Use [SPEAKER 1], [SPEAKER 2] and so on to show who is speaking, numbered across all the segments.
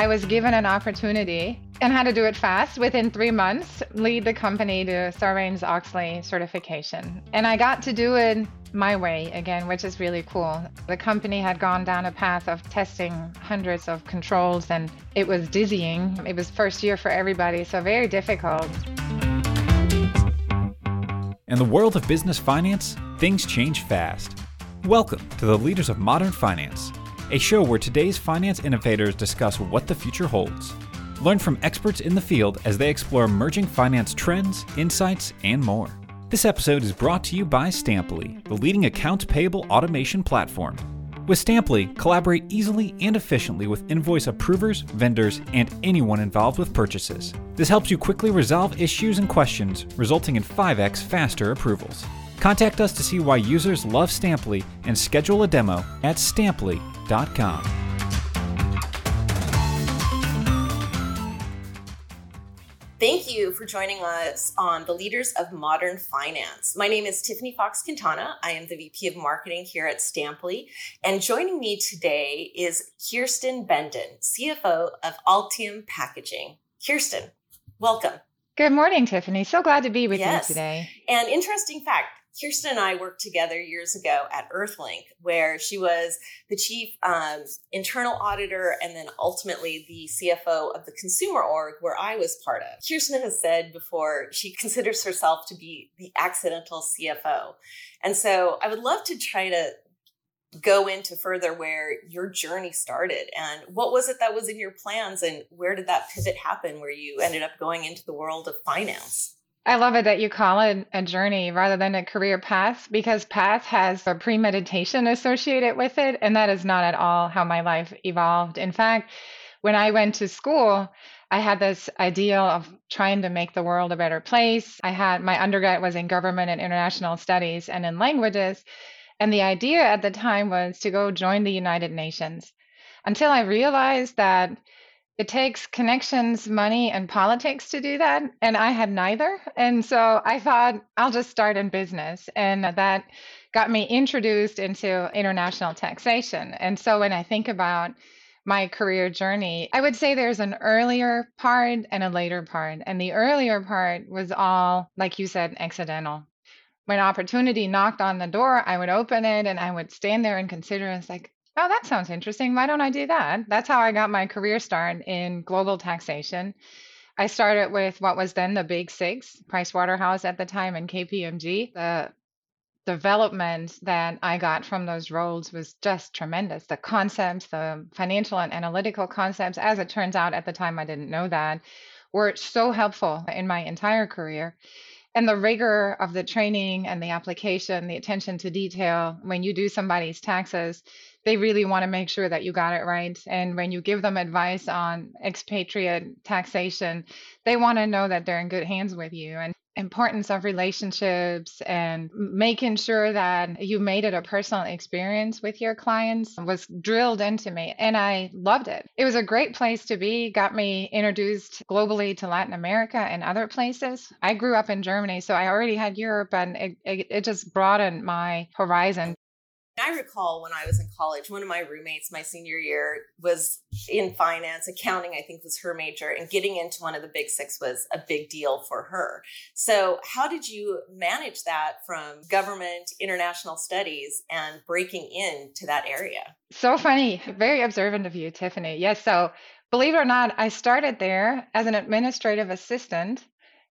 [SPEAKER 1] I was given an opportunity and had to do it fast within three months, lead the company to Sarbanes Oxley certification. And I got to do it my way again, which is really cool. The company had gone down a path of testing hundreds of controls and it was dizzying. It was first year for everybody, so very difficult.
[SPEAKER 2] In the world of business finance, things change fast. Welcome to the Leaders of Modern Finance, a show where today's finance innovators discuss what the future holds. Learn from experts in the field as they explore emerging finance trends, insights, and more. This episode is brought to you by Stampli, the leading accounts payable automation platform. With Stampli, collaborate easily and efficiently with invoice approvers, vendors, and anyone involved with purchases. This helps you quickly resolve issues and questions, resulting in 5x faster approvals. Contact us to see why users love Stampli and schedule a demo at stampli.com.
[SPEAKER 3] Thank you for joining us on the Leaders of Modern Finance. My name is Tiffany Fox Quintana. I am the VP of Marketing here at Stampli. And joining me today is Kirsten Bendon, CFO of Altium Packaging. Kirsten, welcome.
[SPEAKER 1] Good morning, Tiffany. So glad to be with
[SPEAKER 3] Yes.
[SPEAKER 1] you today.
[SPEAKER 3] And interesting fact, Kirsten and I worked together years ago at Earthlink, where she was the chief um, internal auditor and then ultimately the CFO of the consumer org, where I was part of. Kirsten has said before she considers herself to be the accidental CFO. And so I would love to try to go into further where your journey started and what was it that was in your plans and where did that pivot happen where you ended up going into the world of finance?
[SPEAKER 1] I love it that you call it a journey rather than a career path because path has a premeditation associated with it. And that is not at all how my life evolved. In fact, when I went to school, I had this ideal of trying to make the world a better place. I had my undergrad was in government and international studies and in languages. And the idea at the time was to go join the United Nations until I realized that it takes connections, money, and politics to do that. And I had neither. And so I thought I'll just start in business. And that got me introduced into international taxation. And so when I think about my career journey, I would say there's an earlier part and a later part. And the earlier part was all, like you said, accidental. When opportunity knocked on the door, I would open it and I would stand there and consider it's like, oh, that sounds interesting. Why don't I do that? That's how I got my career start in global taxation. I started with what was then the Big Six, Price Waterhouse at the time, and KPMG. The development that I got from those roles was just tremendous. The concepts, the financial and analytical concepts, as it turns out at the time, I didn't know that, were so helpful in my entire career. And the rigor of the training and the application, the attention to detail when you do somebody's taxes, they really want to make sure that you got it right. And when you give them advice on expatriate taxation, they want to know that they're in good hands with you. And importance of relationships and making sure that you made it a personal experience with your clients was drilled into me and I loved it. It was a great place to be, got me introduced globally to Latin America and other places. I grew up in Germany, so I already had Europe and it, it, it just broadened my horizon.
[SPEAKER 3] I recall when I was in college, one of my roommates my senior year was in finance, accounting, I think was her major, and getting into one of the big six was a big deal for her. So, how did you manage that from government, international studies, and breaking into that area?
[SPEAKER 1] So funny, very observant of you, Tiffany. Yes, so believe it or not, I started there as an administrative assistant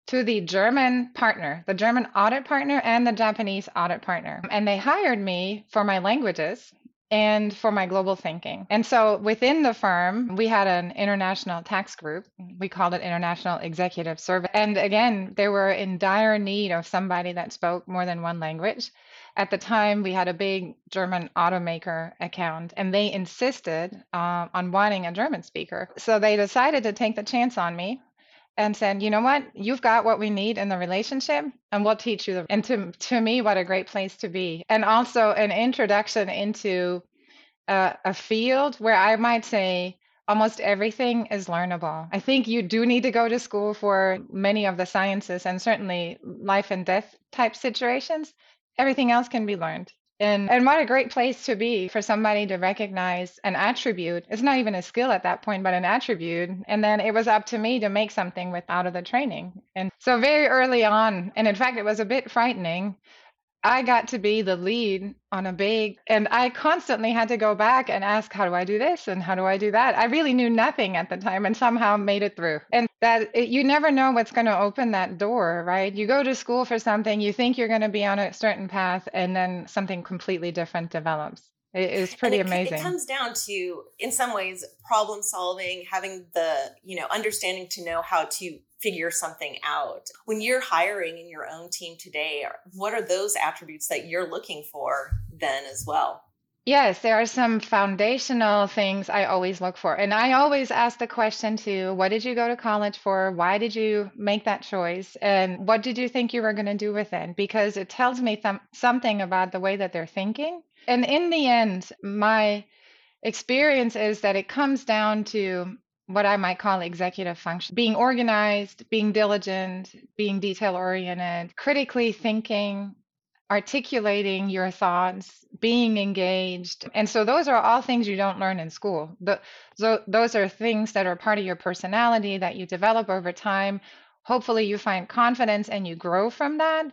[SPEAKER 1] to the German partner, the German audit partner, and the Japanese audit partner. And they hired me for my languages and for my global thinking. And so within the firm, we had an international tax group. We called it International Executive Service. And again, they were in dire need of somebody that spoke more than one language. At the time, we had a big German automaker account, and they insisted uh, on wanting a German speaker. So they decided to take the chance on me and said, you know what, you've got what we need in the relationship, and we'll teach you. The, and to to me, what a great place to be, and also an introduction into a, a field where I might say almost everything is learnable. I think you do need to go to school for many of the sciences, and certainly life and death type situations. Everything else can be learned. And, and what a great place to be for somebody to recognize an attribute. It's not even a skill at that point, but an attribute. And then it was up to me to make something with out of the training. And so very early on, and in fact, it was a bit frightening. I got to be the lead on a big, and I constantly had to go back and ask, how do I do this? And how do I do that? I really knew nothing at the time and somehow made it through. And that it, you never know what's going to open that door, right? You go to school for something, you think you're going to be on a certain path, and then something completely different develops. It is pretty
[SPEAKER 3] it,
[SPEAKER 1] amazing.
[SPEAKER 3] It comes down to, in some ways, problem solving, having the, you know, understanding to know how to figure something out. When you're hiring in your own team today, what are those attributes that you're looking for then as well?
[SPEAKER 1] Yes, there are some foundational things I always look for. And I always ask the question too, what did you go to college for? Why did you make that choice? And what did you think you were going to do with it? Because it tells me th- something about the way that they're thinking. And in the end, my experience is that it comes down to what I might call executive function being organized, being diligent, being detail oriented, critically thinking, articulating your thoughts, being engaged. And so those are all things you don't learn in school. The, so those are things that are part of your personality that you develop over time. Hopefully, you find confidence and you grow from that.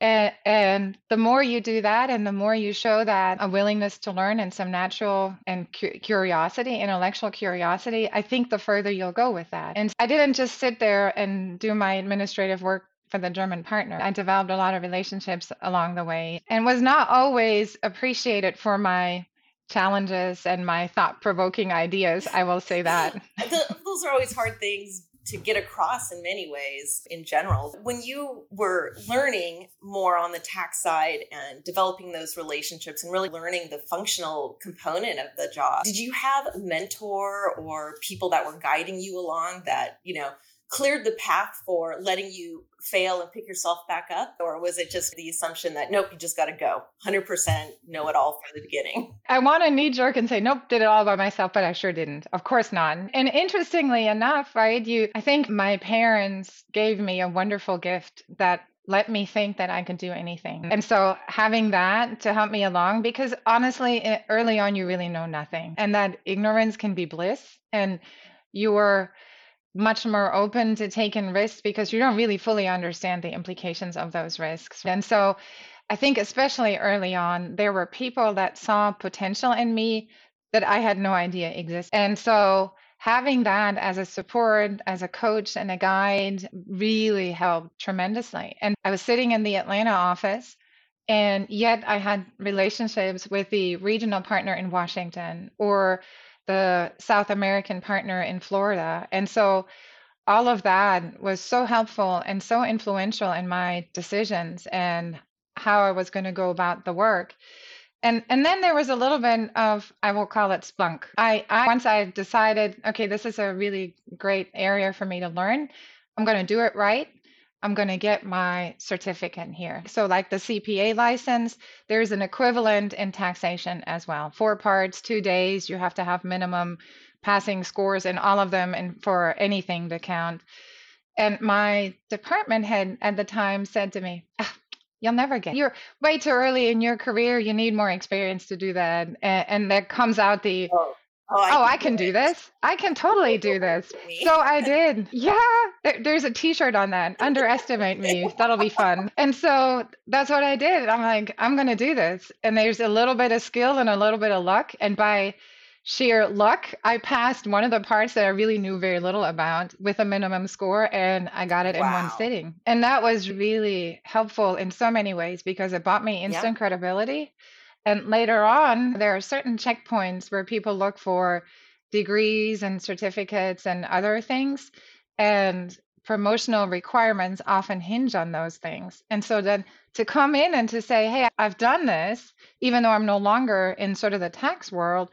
[SPEAKER 1] And, and, the more you do that, and the more you show that a willingness to learn and some natural and cu- curiosity, intellectual curiosity, I think the further you'll go with that. And I didn't just sit there and do my administrative work for the German partner. I developed a lot of relationships along the way and was not always appreciated for my challenges and my thought provoking ideas. I will say that.
[SPEAKER 3] Those are always hard things to get across in many ways in general. When you were learning more on the tax side and developing those relationships and really learning the functional component of the job, did you have a mentor or people that were guiding you along that, you know, cleared the path for letting you fail and pick yourself back up? Or was it just the assumption that, nope, you just got to go 100% know it all from the beginning?
[SPEAKER 1] I want to knee jerk and say, nope, did it all by myself, but I sure didn't. Of course not. And interestingly enough, right, you, I think my parents gave me a wonderful gift that let me think that I could do anything. And so having that to help me along, because honestly, eh, early on, you really know nothing, and that ignorance can be bliss. And you're much more open to taking risks because you don't really fully understand the implications of those risks. And so I think, especially early on, there were people that saw potential in me that I had no idea existed. And so having that as a support, as a coach and a guide really helped tremendously. And I was sitting in the Atlanta office. And yet, I had relationships with the regional partner in Washington or the South American partner in Florida. And so all of that was so helpful and so influential in my decisions and how I was going to go about the work. And and then there was a little bit of I will call it spunk. I, I once I decided, okay, this is a really great area for me to learn. I'm going to do it right. I'm going to get my certificate here. So, like the CPA license, there's an equivalent in taxation as well. Four parts, two days. You have to have minimum passing scores in all of them, and for anything to count. And my department head at the time said to me, ah, You'll never get. You're way too early in your career. You need more experience to do that. And, and there comes out the oh. Oh, I, oh, I can do this. I can totally do this. So I did. Yeah. there's a t shirt on that. Underestimate me. That'll be fun. And so that's what I did. I'm like, I'm going to do this. And there's a little bit of skill and a little bit of luck. And by sheer luck, I passed one of the parts that I really knew very little about with a minimum score and I got it wow. in one sitting. And that was really helpful in so many ways because it bought me instant yep. credibility and later on, there are certain checkpoints where people look for degrees and certificates and other things. And promotional requirements often hinge on those things. And so then to come in and to say, hey, I've done this, even though I'm no longer in sort of the tax world,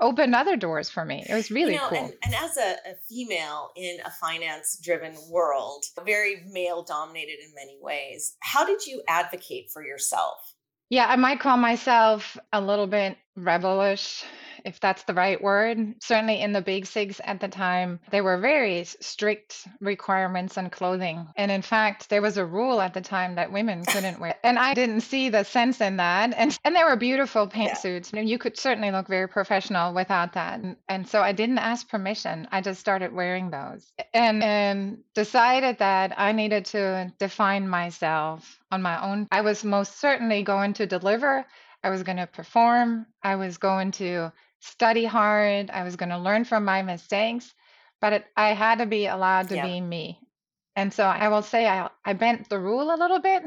[SPEAKER 1] opened other doors for me. It was really you know, cool.
[SPEAKER 3] And, and as a, a, female in a finance driven world, very male dominated in many ways, how did you advocate for yourself?
[SPEAKER 1] Yeah, I might call myself a little bit rebellish if that's the right word. Certainly in the big Six at the time, there were very strict requirements on clothing. And in fact, there was a rule at the time that women couldn't wear. And I didn't see the sense in that. And and there were beautiful pantsuits. Yeah. You could certainly look very professional without that. And, and so I didn't ask permission. I just started wearing those. And and decided that I needed to define myself on my own. I was most certainly going to deliver I was going to perform. I was going to study hard. I was going to learn from my mistakes, but it, I had to be allowed to yeah. be me. And so I will say I, I bent the rule a little bit.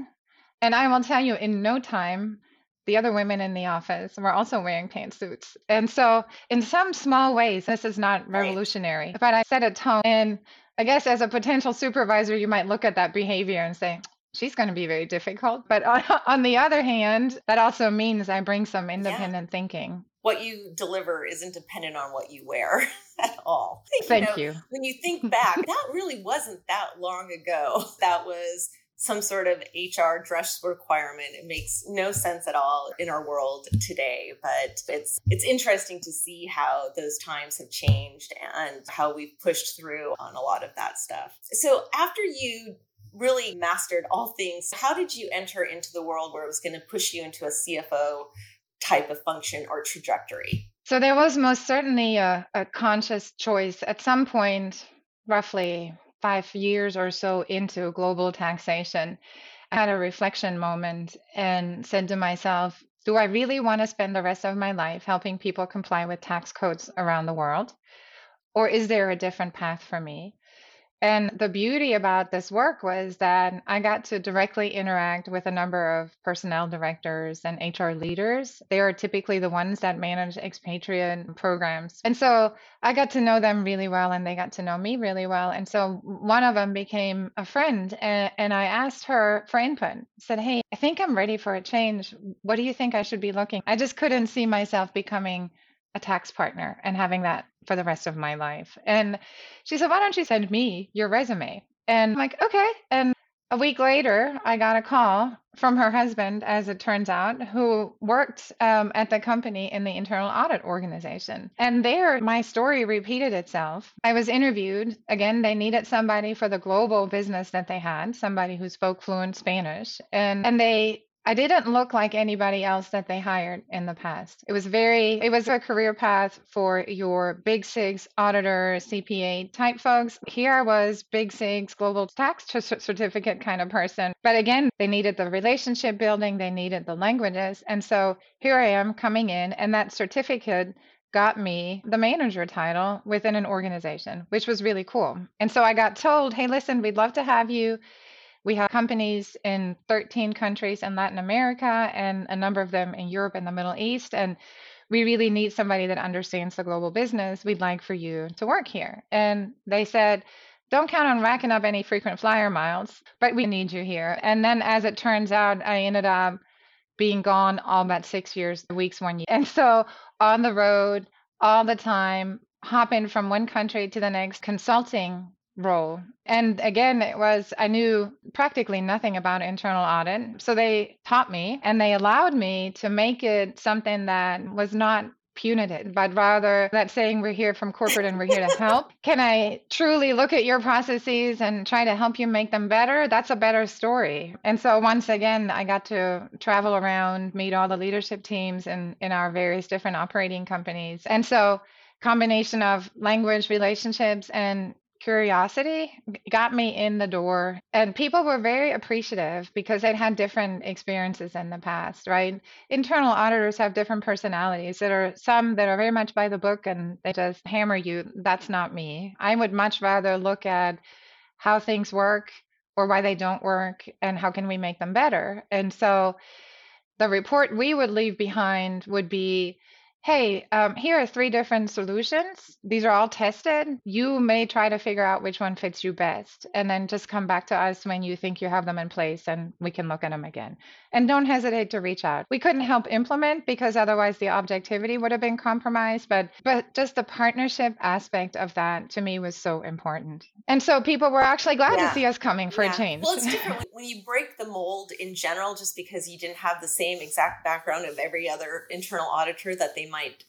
[SPEAKER 1] And I will tell you, in no time, the other women in the office were also wearing pantsuits. And so, in some small ways, this is not revolutionary, right. but I set a tone. And I guess as a potential supervisor, you might look at that behavior and say, she's going to be very difficult. But on, on, the other hand, that also means I bring some independent yeah. thinking.
[SPEAKER 3] What you deliver isn't dependent on what you wear at all.
[SPEAKER 1] Thank you, know, you.
[SPEAKER 3] When you think back, that really wasn't that long ago. That was some sort of HR dress requirement. It makes no sense at all in our world today, but it's it's interesting to see how those times have changed and how we've pushed through on a lot of that stuff. So after you really mastered all things. How did you enter into the world where it was going to push you into a CFO type of function or trajectory?
[SPEAKER 1] So there was most certainly a, a conscious choice at some point, roughly five years or so into global taxation. I had a reflection moment and said to myself, do I really want to spend the rest of my life helping people comply with tax codes around the world? Or is there a different path for me? And the beauty about this work was that I got to directly interact with a number of personnel directors and HR leaders. They are typically the ones that manage expatriate programs. And so I got to know them really well and they got to know me really well. And so one of them became a friend and, and I asked her for input. Said, Hey, I think I'm ready for a change. What do you think I should be looking? I just couldn't see myself becoming a tax partner and having that for the rest of my life. And she said, Why don't you send me your resume? And I'm like, Okay. And a week later, I got a call from her husband, as it turns out, who worked um, at the company in the internal audit organization. And there, my story repeated itself. I was interviewed. Again, they needed somebody for the global business that they had, somebody who spoke fluent Spanish. And, and they I didn't look like anybody else that they hired in the past. It was very, it was a career path for your big six auditor, CPA type folks. Here I was, big six global tax certificate kind of person. But again, they needed the relationship building, they needed the languages. And so here I am coming in, and that certificate got me the manager title within an organization, which was really cool. And so I got told, hey, listen, we'd love to have you we have companies in 13 countries in Latin America and a number of them in Europe and the Middle East. And we really need somebody that understands the global business. We'd like for you to work here. And they said, don't count on racking up any frequent flyer miles, but we need you here. And then, as it turns out, I ended up being gone all but six years, weeks, one year. And so on the road all the time, hopping from one country to the next, consulting role. And again, it was, I knew practically nothing about internal audit. So they taught me and they allowed me to make it something that was not punitive, but rather that saying we're here from corporate and we're here to help. Can I truly look at your processes and try to help you make them better? That's a better story. And so once again, I got to travel around, meet all the leadership teams in, in our various different operating companies. And so combination of language relationships and curiosity got me in the door and people were very appreciative because they'd had different experiences in the past right? Internal auditors have different personalities there are some that are very much by the book and they just hammer you that's not me. I would much rather look at how things work or why they don't work and how can we make them better. And so the report we would leave behind would be hey, um, here are three different solutions. These are all tested. You may try to figure out which one fits you best, and then just come back to us when you think you have them in place and we can look at them again. And don't hesitate to reach out. We couldn't help implement because otherwise the objectivity would have been compromised, but but just the partnership aspect of that to me was so important. And so people were actually glad yeah. to see us coming for yeah. a change.
[SPEAKER 3] Well, it's different when you break the mold in general just because you didn't have the same exact background of every other internal auditor that they might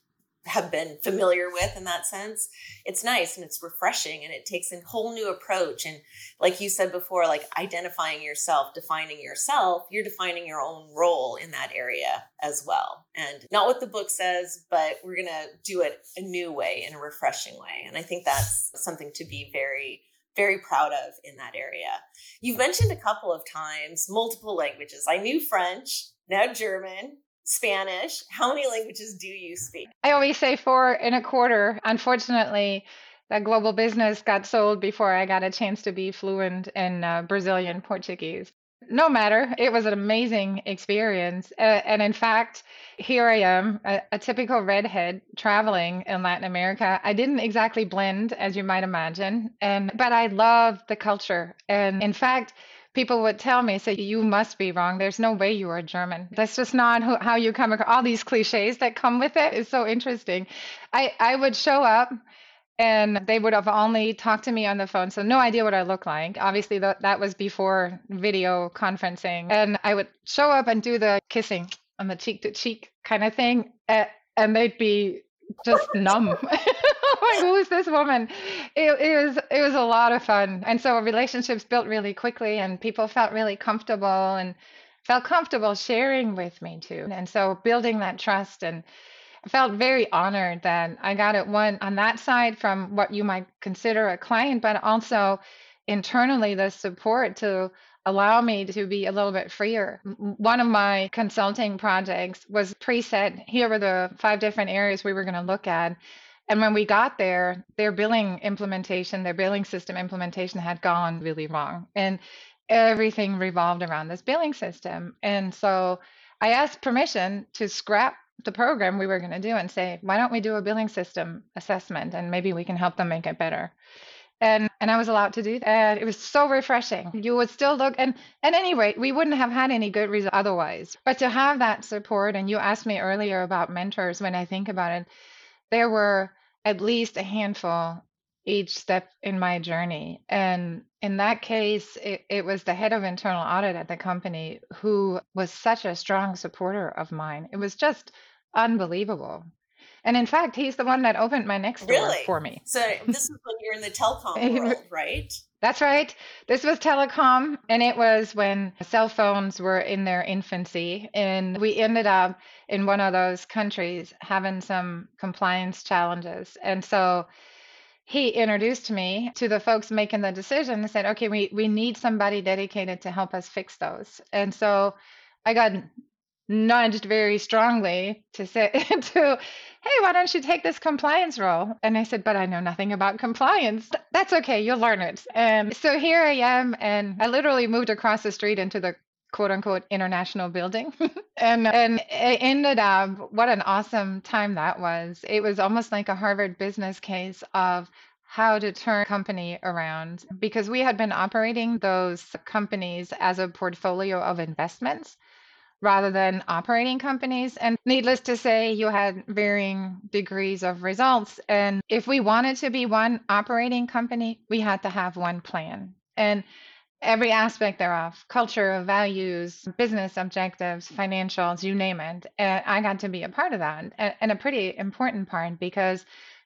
[SPEAKER 3] have been familiar with in that sense. It's nice and it's refreshing and it takes a whole new approach. And like you said before, like identifying yourself, defining yourself, you're defining your own role in that area as well. And not what the book says, but we're going to do it a new way, in a refreshing way. And I think that's something to be very very proud of in that area. You've mentioned a couple of times multiple languages. I knew French, now German, Spanish. How many languages do you speak?
[SPEAKER 1] I always say four and a quarter. Unfortunately, that global business got sold before I got a chance to be fluent in uh, Brazilian Portuguese. No matter, it was an amazing experience. Uh, and in fact, here I am, a, a typical redhead traveling in Latin America. I didn't exactly blend, as you might imagine, and but I love the culture. And in fact, people would tell me, say, you must be wrong. There's no way you are German. That's just not who, how you come across. All these cliches that come with it is so interesting. I, I would show up and they would have only talked to me on the phone. So no idea what I look like. Obviously that, that was before video conferencing. And I would show up and do the kissing on the cheek to cheek kind of thing. Eh, and they'd be just numb. like, who is this woman? It, it, was it was a lot of fun, and so relationships built really quickly, and people felt really comfortable and felt comfortable sharing with me too, and so building that trust and. I felt very honored that I got it one on that side from what you might consider a client, but also internally the support to allow me to be a little bit freer. One of my consulting projects was preset. Here were the five different areas we were going to look at. And when we got there, their billing implementation, their billing system implementation had gone really wrong. And everything revolved around this billing system. And so I asked permission to scrap the program we were going to do and say, why don't we do a billing system assessment and maybe we can help them make it better. And and I was allowed to do that. And it was so refreshing. You would still look and at any rate, we wouldn't have had any good results otherwise. But to have that support, and you asked me earlier about mentors when I think about it, there were at least a handful each step in my journey. And in that case, it, it, was the head of internal audit at the company who was such a strong supporter of mine. It was just unbelievable. And in fact, he's the one that opened my next door
[SPEAKER 3] really?
[SPEAKER 1] for me.
[SPEAKER 3] So this is when you're in the telecom world, right?
[SPEAKER 1] That's right. This was telecom, and it was when cell phones were in their infancy. And we ended up in one of those countries having some compliance challenges. And so he introduced me to the folks making the decision and said, okay, we, we need somebody dedicated to help us fix those. And so I got nudged very strongly to say to hey why don't you take this compliance role? And i said but i know nothing about compliance. That's okay you'll learn it. And so here i am and i literally moved across the street into the quote unquote international building. And and it ended up what an awesome time that was. It was almost like a harvard business case of how to turn company around because we had been operating those companies as a portfolio of investments rather than operating companies. And needless to say, you had varying degrees of results. And if we wanted to be one operating company, we had to have one plan. And every aspect thereof culture, values, business objectives, financials, you name it. And I got to be a part of that and a pretty important part because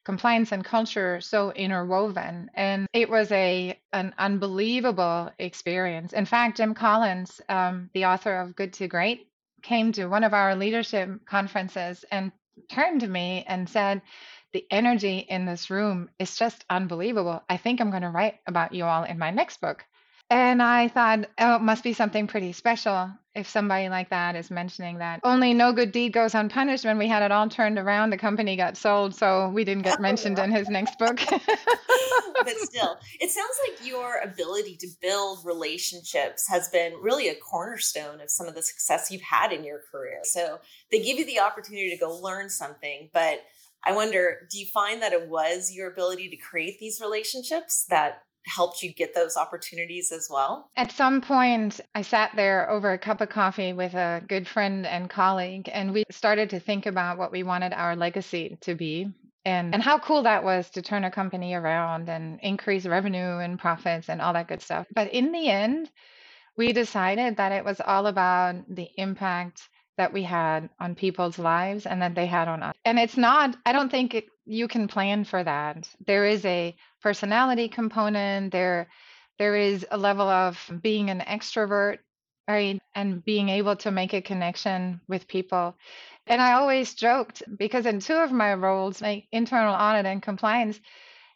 [SPEAKER 1] compliance and culture are so interwoven and it was a an unbelievable experience in fact jim collins um, the author of good to great came to one of our leadership conferences and turned to me and said, The energy in this room is just unbelievable. I think I'm going to write about you all in my next book. And I thought, oh, it must be something pretty special if somebody like that is mentioning that. Only no good deed goes unpunished when we had it all turned around. The company got sold, so we didn't get oh, mentioned in his next book.
[SPEAKER 3] but still, it sounds like your ability to build relationships has been really a cornerstone of some of the success you've had in your career. So they give you the opportunity to go learn something, but I wonder, do you find that it was your ability to create these relationships that helped you get those opportunities as well?
[SPEAKER 1] At some point, I sat there over a cup of coffee with a good friend and colleague, and we started to think about what we wanted our legacy to be. And, and how cool that was to turn a company around and increase revenue and profits and all that good stuff. But in the end, we decided that it was all about the impact that we had on people's lives and that they had on us. And it's not, I don't think it, you can plan for that. There is a personality component, there there is a level of being an extrovert, right? And being able to make a connection with people. And I always joked because in two of my roles, like internal audit and compliance,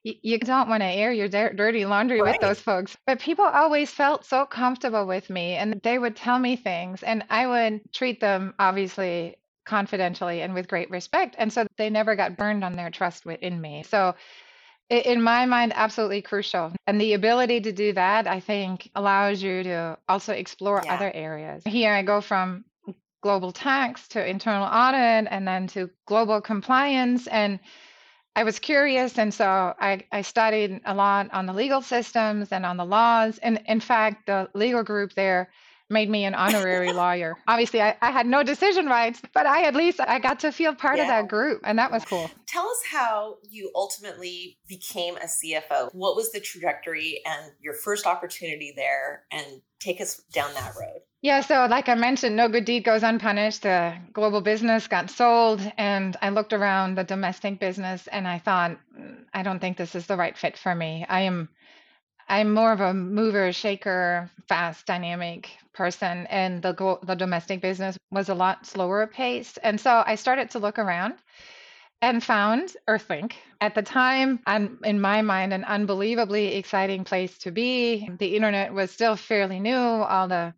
[SPEAKER 1] you don't want to air your dirty laundry right. with those folks. But people always felt so comfortable with me and they would tell me things and I would treat them obviously confidentially and with great respect. And so they never got burned on their trust in me. So in my mind absolutely crucial and the ability to do that i think allows you to also explore yeah. other areas here i go from global tax to internal audit and then to global compliance and I was curious, and so I, I studied a lot on the legal systems and on the laws. And in fact, the legal group there made me an honorary lawyer. Obviously, I, I had no decision rights, but I at least I got to feel part yeah. of that group, and that was cool.
[SPEAKER 3] Tell us how you ultimately became a CFO. What was the trajectory and your first opportunity there, and take us down that road.
[SPEAKER 1] Yeah, so like I mentioned, no good deed goes unpunished. The global business got sold, and I looked around the domestic business and I thought, mm, I don't think this is the right fit for me. I am I'm more of a mover, shaker, fast, dynamic person, and the the domestic business was a lot slower paced. And so I started to look around and found Earthlink. At the time, and in my mind, an unbelievably exciting place to be. The internet was still fairly new. All the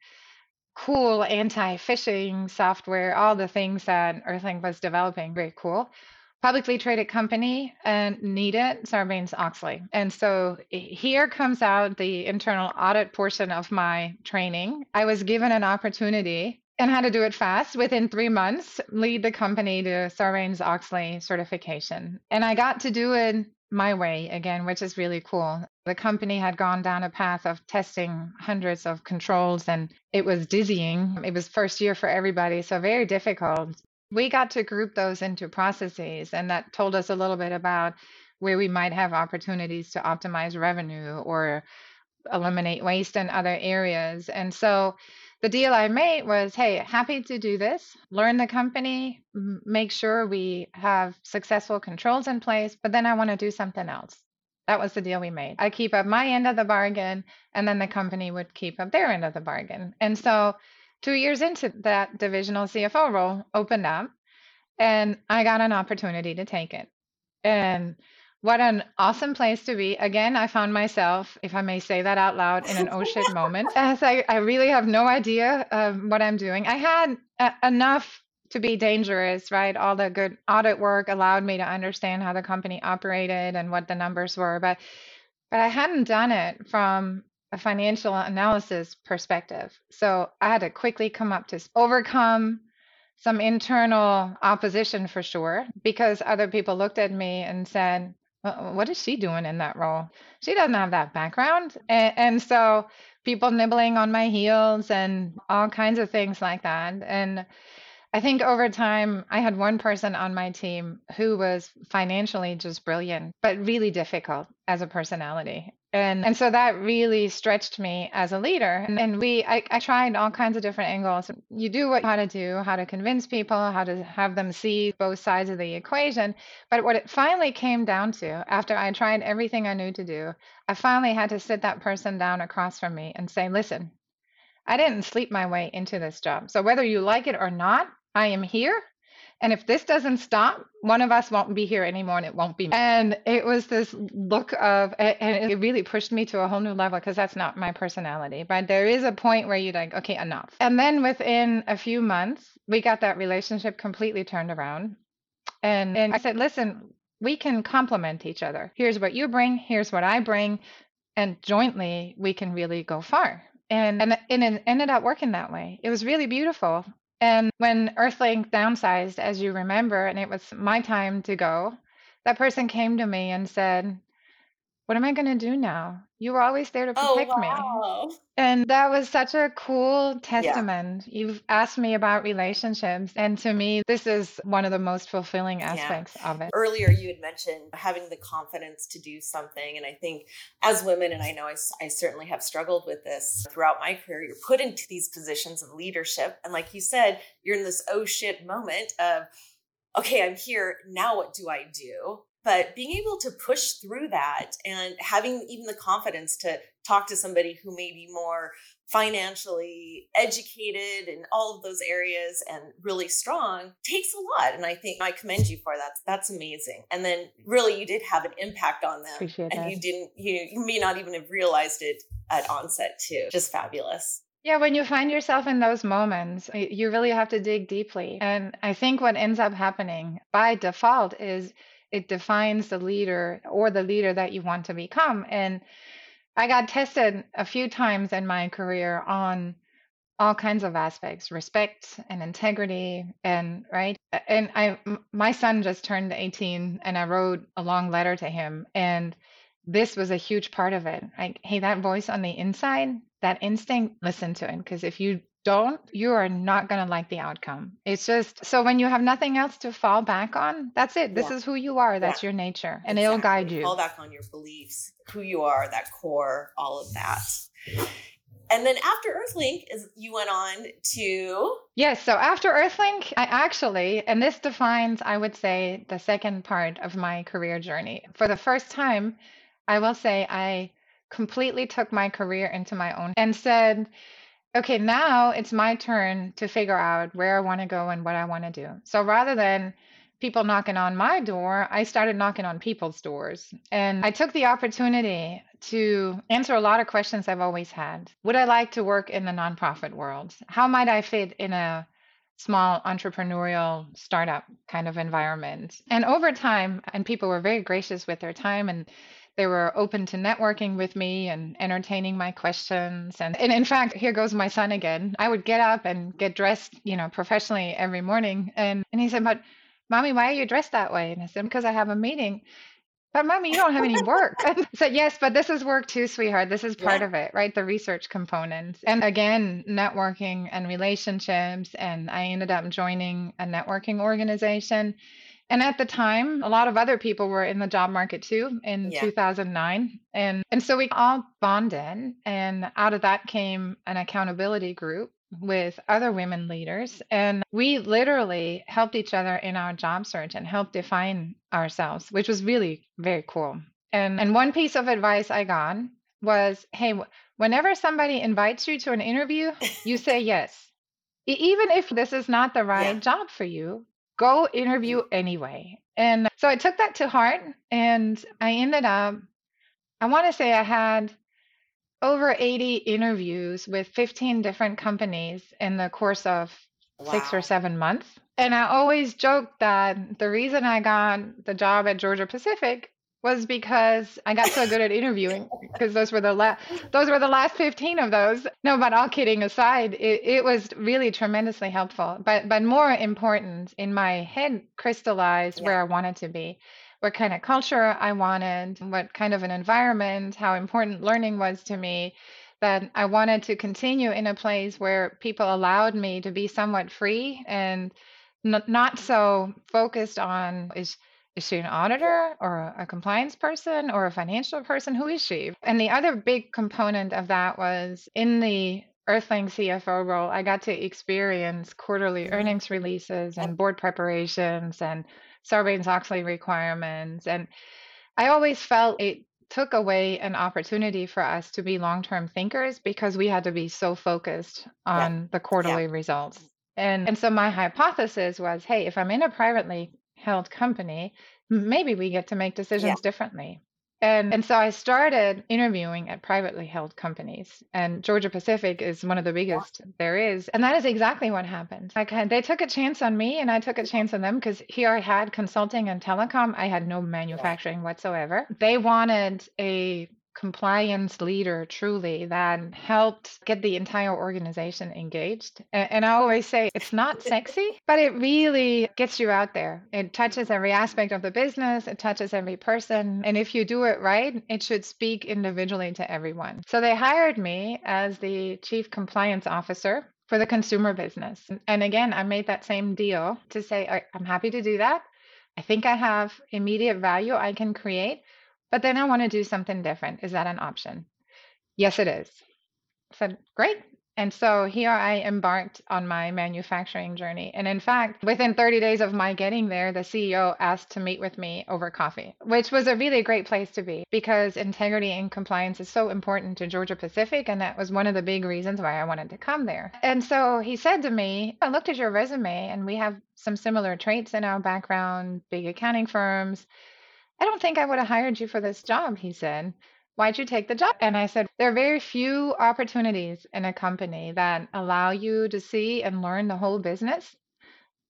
[SPEAKER 1] cool anti-phishing software, all the things that Earthlink was developing, very cool. Publicly traded company uh, and needed Sarbanes-Oxley. And so here comes out the internal audit portion of my training. I was given an opportunity and had to do it fast within three months, lead the company to Sarbanes-Oxley certification. And I got to do it my way again, which is really cool. The company had gone down a path of testing hundreds of controls and it was dizzying. It was first year for everybody, so very difficult. We got to group those into processes and that told us a little bit about where we might have opportunities to optimize revenue or eliminate waste in other areas. And so the deal I made was hey, happy to do this, learn the company, make sure we have successful controls in place, but then I want to do something else. That was the deal we made. I keep up my end of the bargain, and then the company would keep up their end of the bargain. And so, two years into that divisional CFO role opened up, and I got an opportunity to take it. And what an awesome place to be. Again, I found myself, if I may say that out loud, in an oh shit moment, as I, I really have no idea um, what I'm doing. I had a- enough to be dangerous, right? All the good audit work allowed me to understand how the company operated and what the numbers were, but but I hadn't done it from a financial analysis perspective. So I had to quickly come up to overcome some internal opposition for sure because other people looked at me and said, what is she doing in that role? She doesn't have that background. And, and, so people nibbling on my heels and all kinds of things like that. And I think over time, I had one person on my team who was financially just brilliant, but really difficult as a personality and and so that really stretched me as a leader. And, and we I, I tried all kinds of different angles. You do what how to do how to convince people how to have them see both sides of the equation. But what it finally came down to after i tried everything i knew to do i finally had to sit that person down across from me and say listen i didn't sleep my way into this job. So whether you like it or not i am here and if this doesn't stop, one of us won't be here anymore and it won't be me. And it was this look of, and it really pushed me to a whole new level because that's not my personality. But there is a point where you're like, okay, enough. And then within a few months, we got that relationship completely turned around. And, and I said, listen, we can complement each other. Here's what you bring, here's what I bring. And jointly, we can really go far. And, and, and it ended up working that way. It was really beautiful. And when Earthlink downsized, as you remember, and it was my time to go, that person came to me and said, What am I going to do now? You were always there to
[SPEAKER 3] Oh,
[SPEAKER 1] protect me. And that was such a cool
[SPEAKER 3] Yeah.
[SPEAKER 1] testament. You've asked me about relationships, and to me, this is one of the most fulfilling
[SPEAKER 3] Yeah.
[SPEAKER 1] aspects of it.
[SPEAKER 3] Earlier, you had mentioned having the confidence to do something. And I think as women, and I know I certainly have struggled with this throughout my career, you're put into these positions of leadership. And like you said, you're in this oh shit moment of, okay, I'm here. Now what do I do? But being able to push through that and having even the confidence to talk to somebody who may be more financially educated in all of those areas and really strong takes a lot. And I think I commend you for that. That's amazing. And then really you did have an impact on them.
[SPEAKER 1] Appreciate
[SPEAKER 3] and
[SPEAKER 1] that.
[SPEAKER 3] you didn't you, you may not even have realized it at onset too. Just fabulous.
[SPEAKER 1] Yeah, when you find yourself in those moments, you really have to dig deeply. And I think what ends up happening by default is it defines the leader or the leader that you want to become. And I got tested a few times in my career on all kinds of aspects, respect and integrity and right. And i my son just turned 18 and I wrote a long letter to him and this was a huge part of it. Like, hey, that voice on the inside, that instinct, listen to it. Because if you don't, you are not going to like the outcome. It's just so when you have nothing else to fall back on, that's it. This
[SPEAKER 3] Yeah.
[SPEAKER 1] is who you are. That's
[SPEAKER 3] Yeah.
[SPEAKER 1] your nature. And it'll guide you.
[SPEAKER 3] Fall back on your beliefs, who you are, that core, all of that. And then after Earthlink, is you went on to
[SPEAKER 1] Yes, so after Earthlink, I actually, and this defines, I would say, the second part of my career journey. For the first time, I will say I completely took my career into my own and said, okay, now it's my turn to figure out where I want to go and what I want to do. So rather than people knocking on my door, I started knocking on people's doors. And I took the opportunity to answer a lot of questions I've always had. Would I like to work in the nonprofit world? How might I fit in a small entrepreneurial startup kind of environment? And over time, and people were very gracious with their time and they were open to networking with me and entertaining my questions. And, and in fact, here goes my son again. I would get up and get dressed, you know, professionally every morning. And, and he said, But mommy, why are you dressed that way? And I said, Because I have a meeting. But mommy, you don't have any work. I said, Yes, but this is work too, sweetheart. This is part
[SPEAKER 3] Yeah.
[SPEAKER 1] of it, right? The research component. And again, networking and relationships. And I ended up joining a networking organization. And at the time, a lot of other people were in the job market too in
[SPEAKER 3] Yeah.
[SPEAKER 1] 2009. And, and so we all bonded. And out of that came an accountability group with other women leaders. And we literally helped each other in our job search and helped define ourselves, which was really very cool. And, and one piece of advice I got was hey, whenever somebody invites you to an interview, you say yes. Even if this is not the right
[SPEAKER 3] Yeah.
[SPEAKER 1] job for you, go interview mm-hmm. anyway. And so I took that to heart and I ended up, I want to say I had over 80 interviews with 15 different companies in the course of six or seven months. And I always joke that the reason I got the job at Georgia Pacific was because I got so good at interviewing because those were the last those were the last 15 of those. No, but all kidding aside, it, it was really tremendously helpful. But but more important, in my head crystallized where I wanted to be, what kind of culture I wanted, what kind of an environment, how important learning was to me that I wanted to continue in a place where people allowed me to be somewhat free and n- not so focused on is is she an auditor or a, compliance person or a financial person? Who is she? And the other big component of that was in the Earthlink CFO role, I got to experience quarterly
[SPEAKER 3] Mhm.
[SPEAKER 1] earnings releases and board preparations and Sarbanes Oxley requirements. And I always felt it took away an opportunity for us to be long term thinkers because we had to be so focused
[SPEAKER 3] Yeah.
[SPEAKER 1] on the quarterly results. And, and so my hypothesis was hey, if I'm in a privately held company, maybe we get to make decisions differently. And, and so I started interviewing at privately held companies, and Georgia Pacific is one of the biggest there is. And that is exactly what happened. Like I- they took a chance on me, and I took a chance on them because here I had consulting and telecom. I had no manufacturing whatsoever. They wanted a compliance leader truly that helped get the entire organization engaged. And, I always say it's not sexy, but it really gets you out there. It touches every aspect of the business, it touches every person. And if you do it right, it should speak individually to everyone. So they hired me as the chief compliance officer for the consumer business. And again, I made that same deal to say, I'm happy to do that. I think I have immediate value I can create but then I want to do something different. Is that an option? Yes, it is. I said, great. And so here I embarked on my manufacturing journey. And in fact, within 30 days of my getting there, the CEO asked to meet with me over coffee, which was a really great place to be because integrity and compliance is so important to Georgia Pacific. And that was one of the big reasons why I wanted to come there. And so he said to me, I looked at your resume and we have some similar traits in our background, big accounting firms. I don't think I would have hired you for this job, he said. Why'd you take the job? And I said, There are very few opportunities in a company that allow you to see and learn the whole business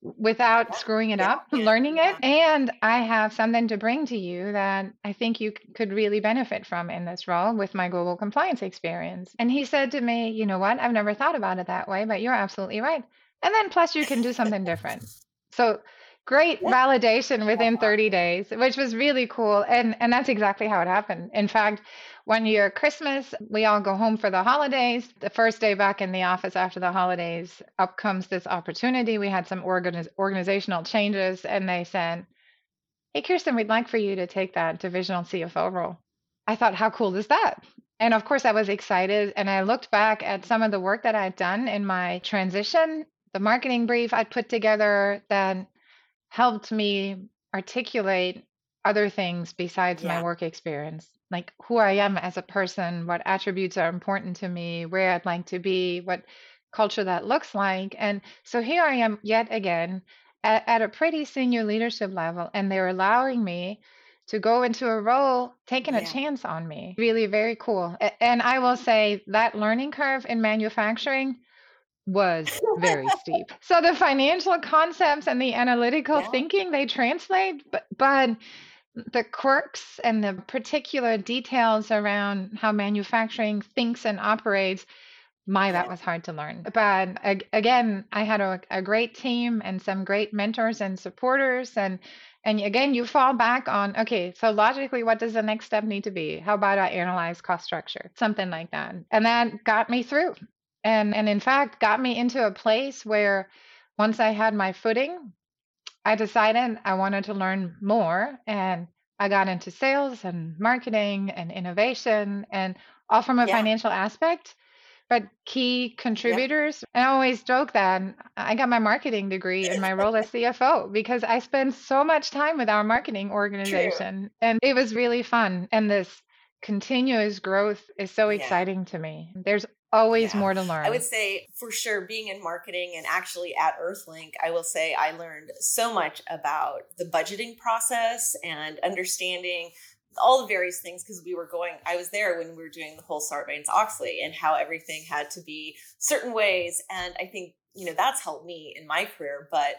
[SPEAKER 1] without screwing it up, learning it. And I have something to bring to you that I think you could really benefit from in this role with my global compliance experience. And he said to me, You know what? I've never thought about it that way, but you're absolutely right. And then plus, you can do something different. So great validation within 30 days which was really cool and and that's exactly how it happened. In fact one year christmas we all go home for the holidays. The first day back in the office after the holidays up comes this opportunity. We had some organiz- organizational changes and they said hey kirsten we'd like for you to take that divisional cfo role. I thought how cool is that? And of course i was excited and i looked back at some of the work that i'd done in my transition the marketing brief I'd put together that helped me articulate other things besides yeah. my work experience like who i am as a person what attributes are important to me where i'd like to be what culture that looks like and so here i am yet again at, at a pretty senior leadership level and they're allowing me to go into a role taking yeah. a chance on me really very cool and i will say that learning curve in manufacturing was very steep. So the financial concepts and the analytical yeah. thinking they translate, but but the quirks and the particular details around how manufacturing thinks and operates my that was hard to learn. But again i had a, a great team and some great mentors and supporters and and again you fall back on okay so logically what does the next step need to be? How about i analyze cost structure? Something like that. And that got me through and and in fact got me into a place where once I had my footing, I decided I wanted to learn more and I got into sales and marketing and innovation and all from a yeah. financial aspect. But key contributors, yeah. and I always joke that I got my marketing degree in my role as CFO because I spend so much time with our marketing organization True. and it was really fun. And this continuous growth is so yeah. exciting to me. There's always yeah. more to learn.
[SPEAKER 3] I would say for sure being in marketing and actually at Earthlink, I will say I learned so much about the budgeting process and understanding all the various things because we were going I was there when we were doing the whole Sarbanes Oxley and how everything had to be certain ways and I think you know that's helped me in my career but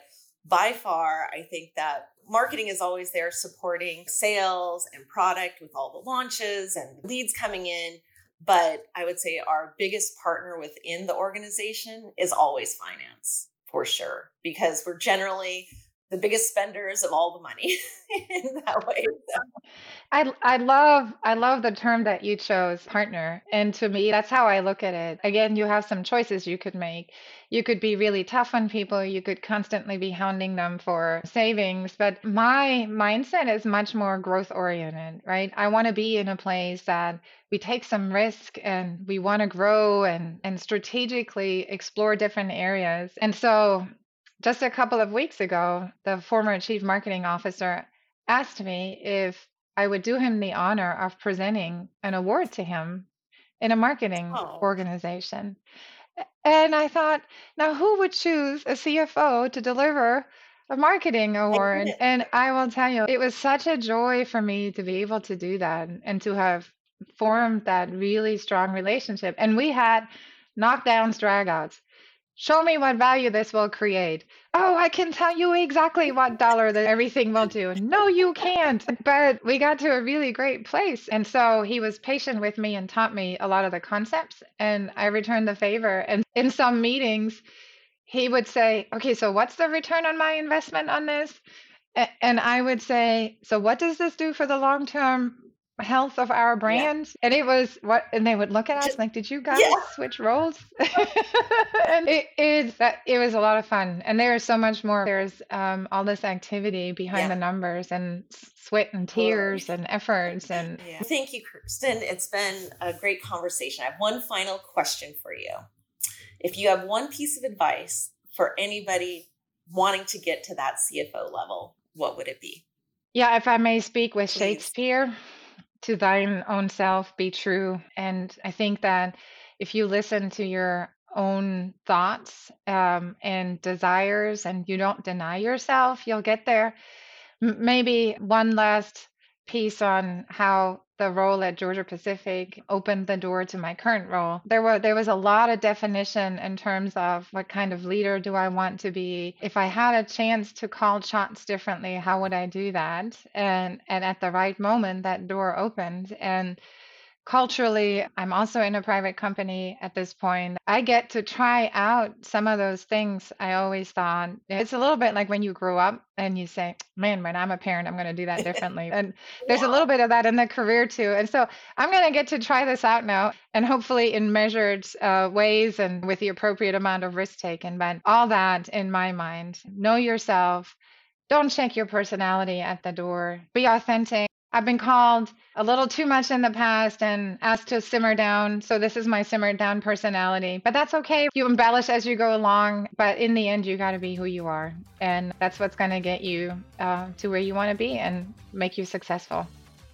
[SPEAKER 3] by far I think that marketing is always there supporting sales and product with all the launches and leads coming in but I would say our biggest partner within the organization is always finance for sure, because we're generally the biggest spenders of all the money in that way. So.
[SPEAKER 1] I I love I love the term that you chose, partner. And to me, that's how I look at it. Again, you have some choices you could make. You could be really tough on people, you could constantly be hounding them for savings, but my mindset is much more growth oriented, right? I want to be in a place that we take some risk and we want to grow and and strategically explore different areas. And so just a couple of weeks ago, the former chief marketing officer asked me if I would do him the honor of presenting an award to him in a marketing oh. organization. And I thought, now who would choose a CFO to deliver a marketing award? And I will tell you, it was such a joy for me to be able to do that and to have formed that really strong relationship. And we had knockdowns, dragouts Show me what value this will create. Oh, I can tell you exactly what dollar that everything will do. No, you can't. But we got to a really great place. And so he was patient with me and taught me a lot of the concepts. And I returned the favor. And in some meetings, he would say, Okay, so what's the return on my investment on this? And I would say, So what does this do for the long term health of our brand yeah. and it was what and they would look at us like did you guys yeah. switch roles? And it is that it was a lot of fun and there's so much more. There's um, all this activity behind yeah. the numbers and sweat and tears and efforts and
[SPEAKER 3] thank you kirsten. It's been a great conversation. I have one final question for you. If you have one piece of advice for anybody wanting to get to that cfo level what would it be?
[SPEAKER 1] Yeah if i may speak with Please. To thine own self be true. And I think that if you listen to your own thoughts um, and desires and you don't deny yourself, you'll get there. M- maybe one last piece on how the role at Georgia Pacific opened the door to my current role. There were there was a lot of definition in terms of what kind of leader do I want to be. If I had a chance to call shots differently, how would I do that? And and at the right moment that door opened and culturally, I'm also in a private company at this point. I get to try out some of those things I always thought. It's a little bit like when you grow up and you say, man, when I'm a parent, I'm going to do that differently. and there's a little bit of that in the career too. And so I'm going to get to try this out now and hopefully in measured uh, ways and with the appropriate amount of risk taken. But all that in my mind, know yourself. Don't check your personality at the door. Be authentic. I've been called a little too much in the past and asked to simmer down. So this is my simmered down personality. But that's okay. You embellish as you go along. But in the end, you got to be who you are. And that's what's going to get you uh, to where you want to be and make you successful.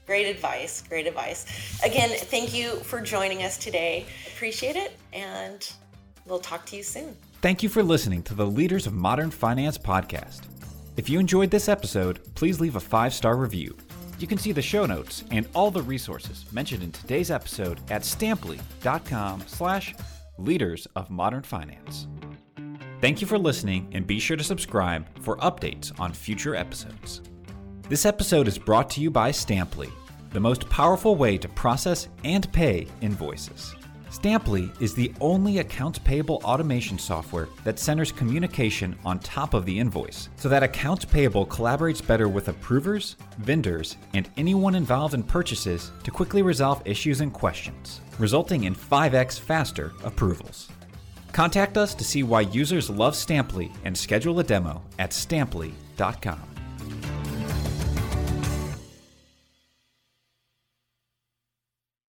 [SPEAKER 3] Great advice. Great advice. Again, thank you for joining us today. Appreciate it. And we'll talk to you soon.
[SPEAKER 2] Thank you for listening to the Leaders of Modern Finance podcast. If you enjoyed this episode, please leave a five star review you can see the show notes and all the resources mentioned in today's episode at stampli.com slash leaders of modern finance. Thank you for listening and be sure to subscribe for updates on future episodes. This episode is brought to you by Stampli, the most powerful way to process and pay invoices. Stampli is the only accounts payable automation software that centers communication on top of the invoice so that accounts payable collaborates better with approvers, vendors, and anyone involved in purchases to quickly resolve issues and questions, resulting in 5x faster approvals. Contact us to see why users love Stampli and schedule a demo at stampli.com.